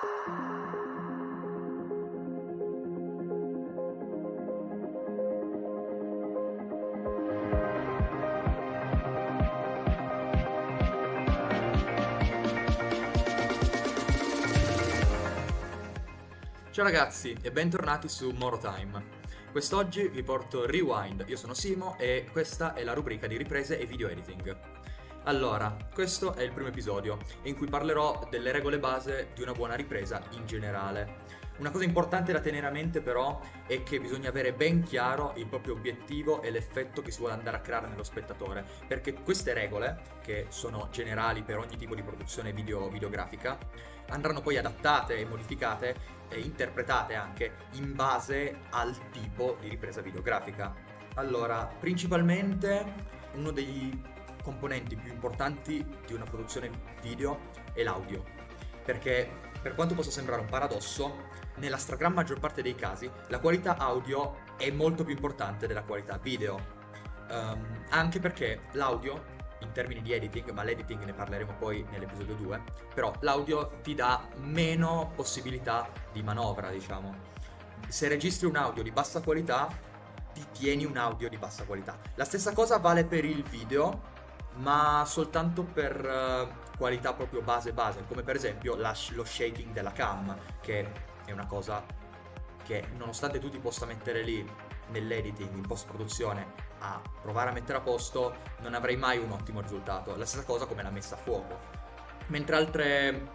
Ciao ragazzi e bentornati su Moro Time. Quest'oggi vi porto Rewind, io sono Simo e questa è la rubrica di riprese e video editing. Allora, questo è il primo episodio in cui parlerò delle regole base di una buona ripresa in generale. Una cosa importante da tenere a mente però è che bisogna avere ben chiaro il proprio obiettivo e l'effetto che si vuole andare a creare nello spettatore, perché queste regole, che sono generali per ogni tipo di produzione video videografica, andranno poi adattate e modificate e interpretate anche in base al tipo di ripresa videografica. Allora, principalmente uno dei componenti più importanti di una produzione video è l'audio, perché per quanto possa sembrare un paradosso, nella stragrande maggior parte dei casi la qualità audio è molto più importante della qualità video. Um, anche perché l'audio, in termini di editing, ma l'editing ne parleremo poi nell'episodio 2, però l'audio ti dà meno possibilità di manovra, diciamo. Se registri un audio di bassa qualità, ti tieni un audio di bassa qualità. La stessa cosa vale per il video, ma soltanto per uh, qualità proprio base base, come per esempio la, lo shaking della cam, che è una cosa che nonostante tu ti possa mettere lì nell'editing, in post produzione, a provare a mettere a posto, non avrai mai un ottimo risultato. La stessa cosa come la messa a fuoco. Mentre altre,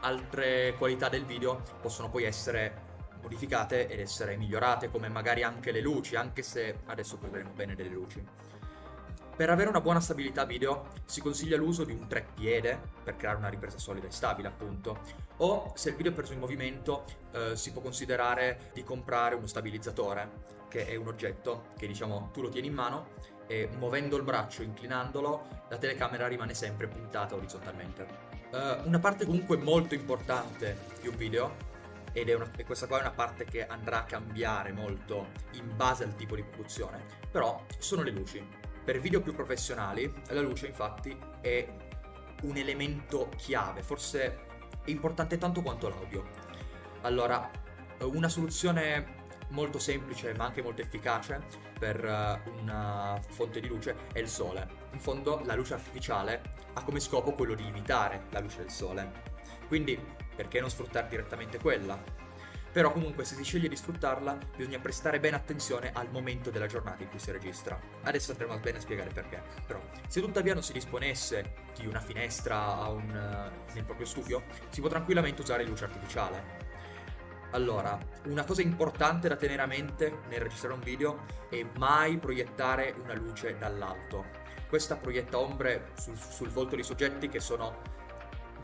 altre qualità del video possono poi essere modificate ed essere migliorate, come magari anche le luci, anche se adesso parleremo bene delle luci. Per avere una buona stabilità video si consiglia l'uso di un treppiede per creare una ripresa solida e stabile appunto o se il video è preso in movimento eh, si può considerare di comprare uno stabilizzatore che è un oggetto che diciamo tu lo tieni in mano e muovendo il braccio, inclinandolo, la telecamera rimane sempre puntata orizzontalmente. Uh, una parte comunque molto importante di un video ed è una, questa qua è una parte che andrà a cambiare molto in base al tipo di produzione, però sono le luci. Per video più professionali, la luce infatti è un elemento chiave, forse importante tanto quanto l'audio. Allora, una soluzione molto semplice ma anche molto efficace per uh, una fonte di luce è il sole. In fondo la luce artificiale ha come scopo quello di imitare la luce del sole. Quindi perché non sfruttare direttamente quella? Però comunque se si sceglie di sfruttarla bisogna prestare bene attenzione al momento della giornata in cui si registra. Adesso andremo bene a spiegare perché. Però se tuttavia non si disponesse di una finestra un, uh, nel proprio studio, si può tranquillamente usare luce artificiale. Allora, una cosa importante da tenere a mente nel registrare un video è mai proiettare una luce dall'alto. Questa proietta ombre sul, sul volto dei soggetti che sono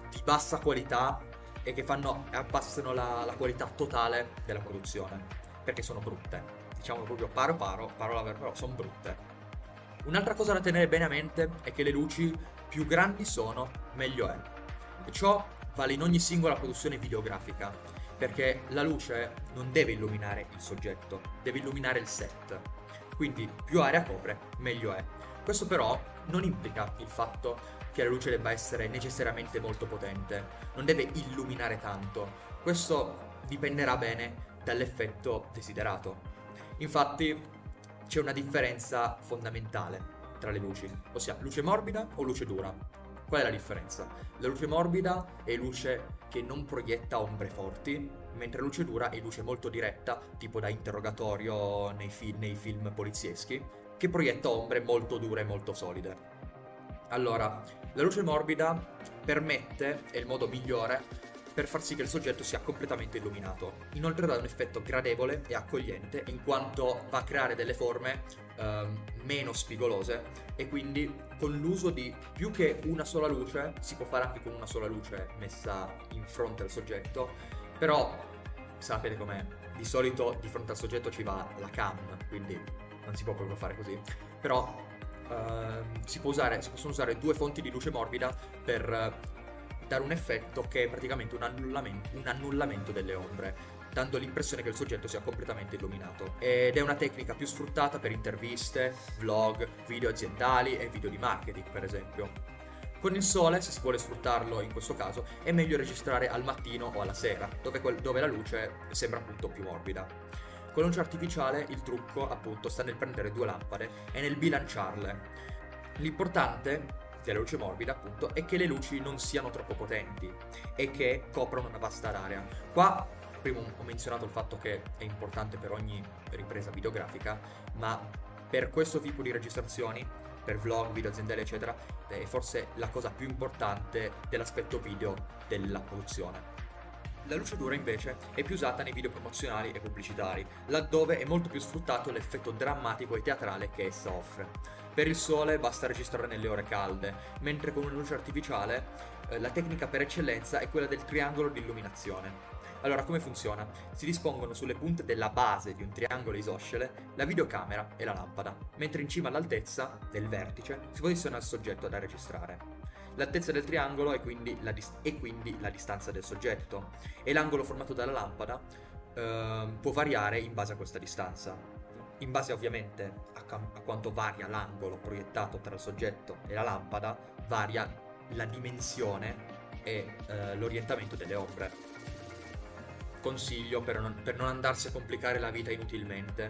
di bassa qualità e che fanno, abbassano la, la qualità totale della produzione, perché sono brutte. Diciamo proprio paro paro, parola vera, però sono brutte. Un'altra cosa da tenere bene a mente è che le luci più grandi sono, meglio è. E ciò vale in ogni singola produzione videografica, perché la luce non deve illuminare il soggetto, deve illuminare il set. Quindi più area copre, meglio è. Questo però non implica il fatto che la luce debba essere necessariamente molto potente, non deve illuminare tanto. Questo dipenderà bene dall'effetto desiderato. Infatti c'è una differenza fondamentale tra le luci, ossia luce morbida o luce dura. Qual è la differenza? La luce morbida è luce che non proietta ombre forti, mentre luce dura è luce molto diretta, tipo da interrogatorio nei, fi- nei film polizieschi, che proietta ombre molto dure e molto solide. Allora, la luce morbida permette, è il modo migliore, per far sì che il soggetto sia completamente illuminato. Inoltre dà un effetto gradevole e accogliente, in quanto va a creare delle forme ehm, meno spigolose e quindi con l'uso di più che una sola luce, si può fare anche con una sola luce messa in fronte al soggetto, però sapete com'è, di solito di fronte al soggetto ci va la cam, quindi non si può proprio fare così. Però uh, si, usare, si, possono usare due fonti di luce morbida per uh, dare un effetto che è praticamente un annullamento, un annullamento delle ombre dando l'impressione che il soggetto sia completamente illuminato. Ed è una tecnica più sfruttata per interviste, vlog, video aziendali e video di marketing, per esempio. Con il sole, se si vuole sfruttarlo in questo caso, è meglio registrare al mattino o alla sera, dove, dove la luce sembra appunto più morbida. Con luce artificiale il trucco appunto sta nel prendere due lampade e nel bilanciarle. L'importante della luce morbida appunto è che le luci non siano troppo potenti e che coprano una vasta area. Qua prima ho menzionato il fatto che è importante per ogni ripresa videografica, ma per questo tipo di registrazioni per vlog, video aziendali, eccetera, è forse la cosa più importante dell'aspetto video della produzione. La luce dura invece è più usata nei video promozionali e pubblicitari, laddove è molto più sfruttato l'effetto drammatico e teatrale che essa offre. Per il sole basta registrare nelle ore calde, mentre con una luce artificiale eh, la tecnica per eccellenza è quella del triangolo di illuminazione. Allora, come funziona? Si dispongono sulle punte della base di un triangolo isoscele la videocamera e la lampada, mentre in cima all'altezza, nel vertice, si posiziona il soggetto da registrare. L'altezza del triangolo è quindi la, dist- è quindi la distanza del soggetto e l'angolo formato dalla lampada eh, può variare in base a questa distanza. In base ovviamente a, cam- a quanto varia l'angolo proiettato tra il soggetto e la lampada, varia la dimensione e eh, l'orientamento delle ombre consiglio per non, per non andarsi a complicare la vita inutilmente,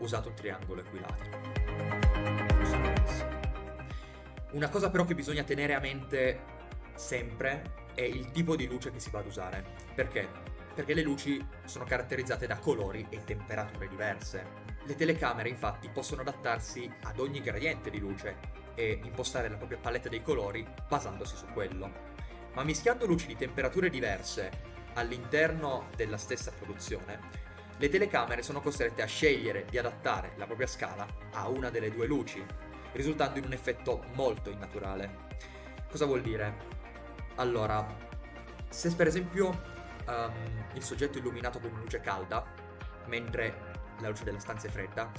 usate un triangolo equilatero. Una cosa però che bisogna tenere a mente sempre è il tipo di luce che si va ad usare. Perché? Perché le luci sono caratterizzate da colori e temperature diverse. Le telecamere infatti possono adattarsi ad ogni gradiente di luce e impostare la propria palette dei colori basandosi su quello. Ma mischiando luci di temperature diverse all'interno della stessa produzione, le telecamere sono costrette a scegliere di adattare la propria scala a una delle due luci, risultando in un effetto molto innaturale. Cosa vuol dire? Allora, se per esempio um, il soggetto è illuminato con luce calda, mentre la luce della stanza è fredda,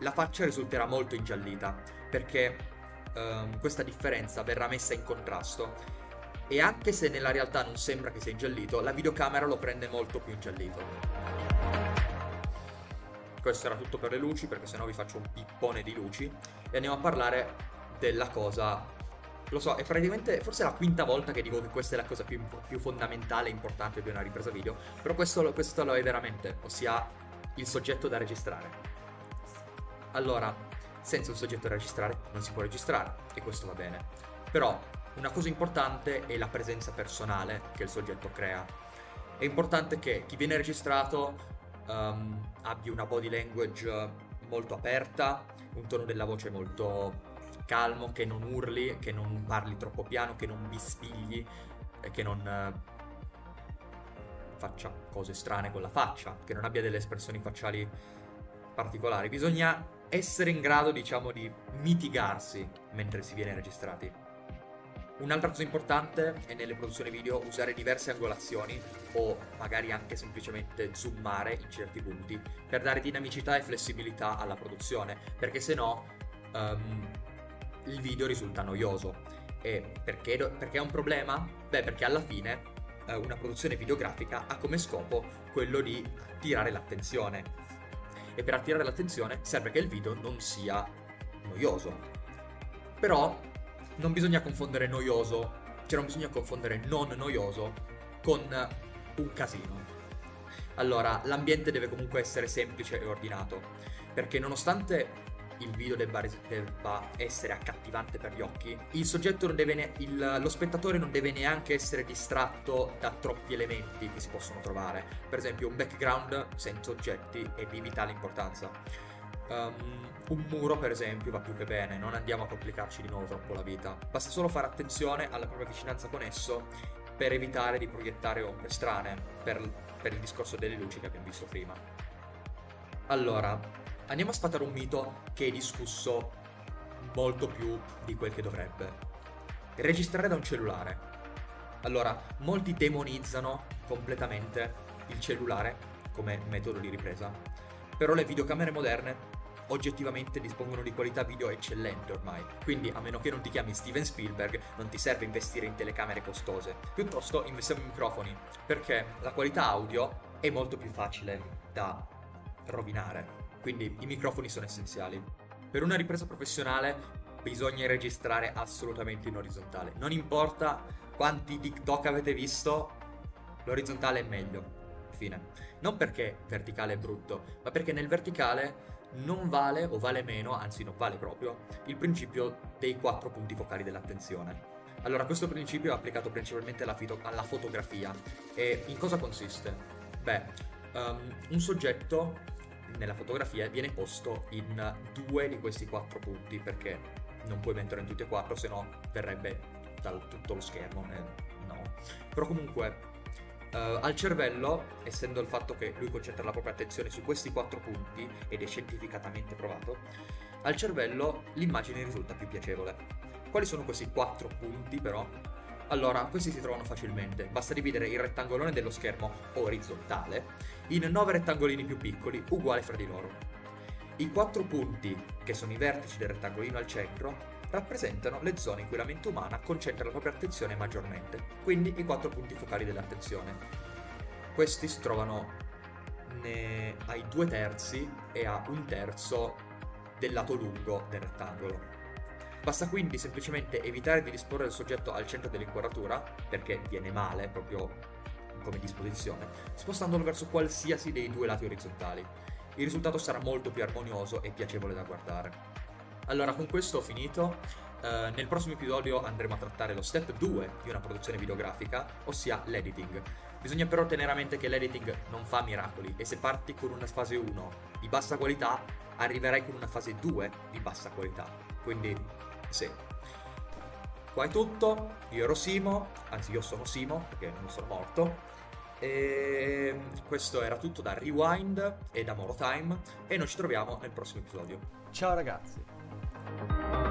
la faccia risulterà molto ingiallita, perché um, questa differenza verrà messa in contrasto e anche se nella realtà non sembra che sia ingiallito, la videocamera lo prende molto più ingiallito. Questo era tutto per le luci, perché sennò vi faccio un pippone di luci. E andiamo a parlare della cosa. Lo so, è praticamente forse la quinta volta che dico che questa è la cosa più, più fondamentale e importante di una ripresa video. Però questo, questo lo è veramente, ossia il soggetto da registrare. Allora, senza un soggetto da registrare non si può registrare, e questo va bene. Però una cosa importante è la presenza personale che il soggetto crea. È importante che chi viene registrato um, abbia una body language molto aperta, un tono della voce molto calmo, che non urli, che non parli troppo piano, che non bisbigli, che non uh, faccia cose strane con la faccia, che non abbia delle espressioni facciali particolari. Bisogna essere in grado, diciamo, di mitigarsi mentre si viene registrati. Un'altra cosa importante è nelle produzioni video usare diverse angolazioni o magari anche semplicemente zoomare in certi punti per dare dinamicità e flessibilità alla produzione, perché se no um, il video risulta noioso. E perché, perché è un problema? Beh, perché alla fine uh, una produzione videografica ha come scopo quello di attirare l'attenzione. E per attirare l'attenzione serve che il video non sia noioso. Però non bisogna confondere noioso, cioè non bisogna confondere non noioso con un casino. Allora, l'ambiente deve comunque essere semplice e ordinato, perché nonostante il video debba, debba essere accattivante per gli occhi, il soggetto non deve ne- il, lo spettatore non deve neanche essere distratto da troppi elementi che si possono trovare. Per esempio, un background senza oggetti è di vitale importanza. Um, un muro, per esempio, va più che bene, non andiamo a complicarci di nuovo troppo la vita. Basta solo fare attenzione alla propria vicinanza con esso per evitare di proiettare ombre strane, per, per il discorso delle luci che abbiamo visto prima. Allora, andiamo a sfatare un mito che è discusso molto più di quel che dovrebbe. Registrare da un cellulare. Allora, molti demonizzano completamente il cellulare come metodo di ripresa, però le videocamere moderne oggettivamente dispongono di qualità video eccellente ormai. Quindi, a meno che non ti chiami Steven Spielberg, non ti serve investire in telecamere costose. Piuttosto investiamo in microfoni, perché la qualità audio è molto più facile da rovinare. Quindi i microfoni sono essenziali. Per una ripresa professionale bisogna registrare assolutamente in orizzontale. Non importa quanti TikTok avete visto, l'orizzontale è meglio. Fine. Non perché verticale è brutto, ma perché nel verticale non vale o vale meno, anzi non vale proprio, il principio dei quattro punti focali dell'attenzione. Allora, questo principio è applicato principalmente alla, fito- alla fotografia. E in cosa consiste? Beh, um, un soggetto nella fotografia viene posto in due di questi quattro punti perché non puoi mettere in tutti e quattro, se no verrebbe da tutto lo schermo. Eh, no. Però comunque Uh, al cervello, essendo il fatto che lui concentra la propria attenzione su questi quattro punti, ed è scientificatamente provato, al cervello l'immagine risulta più piacevole. Quali sono questi quattro punti però? Allora, questi si trovano facilmente, basta dividere il rettangolone dello schermo orizzontale in nove rettangolini più piccoli, uguali fra di loro. I quattro punti, che sono i vertici del rettangolino al centro, rappresentano le zone in cui la mente umana concentra la propria attenzione maggiormente, quindi i quattro punti focali dell'attenzione. Questi si trovano ai due terzi e a un terzo del lato lungo del rettangolo. Basta quindi semplicemente evitare di disporre il soggetto al centro dell'inquadratura, perché viene male proprio come disposizione, spostandolo verso qualsiasi dei due lati orizzontali. Il risultato sarà molto più armonioso e piacevole da guardare. Allora, con questo ho finito. Uh, nel prossimo episodio andremo a trattare lo step 2 di una produzione videografica, ossia l'editing. Bisogna però tenere a mente che l'editing non fa miracoli e se parti con una fase 1 di bassa qualità, arriverai con una fase 2 di bassa qualità. Quindi, sì. Qua è tutto, io ero Simo, anzi io sono Simo perché non sono morto. E questo era tutto da Rewind e da Moro Time e noi ci troviamo nel prossimo episodio. Ciao ragazzi! Thank you.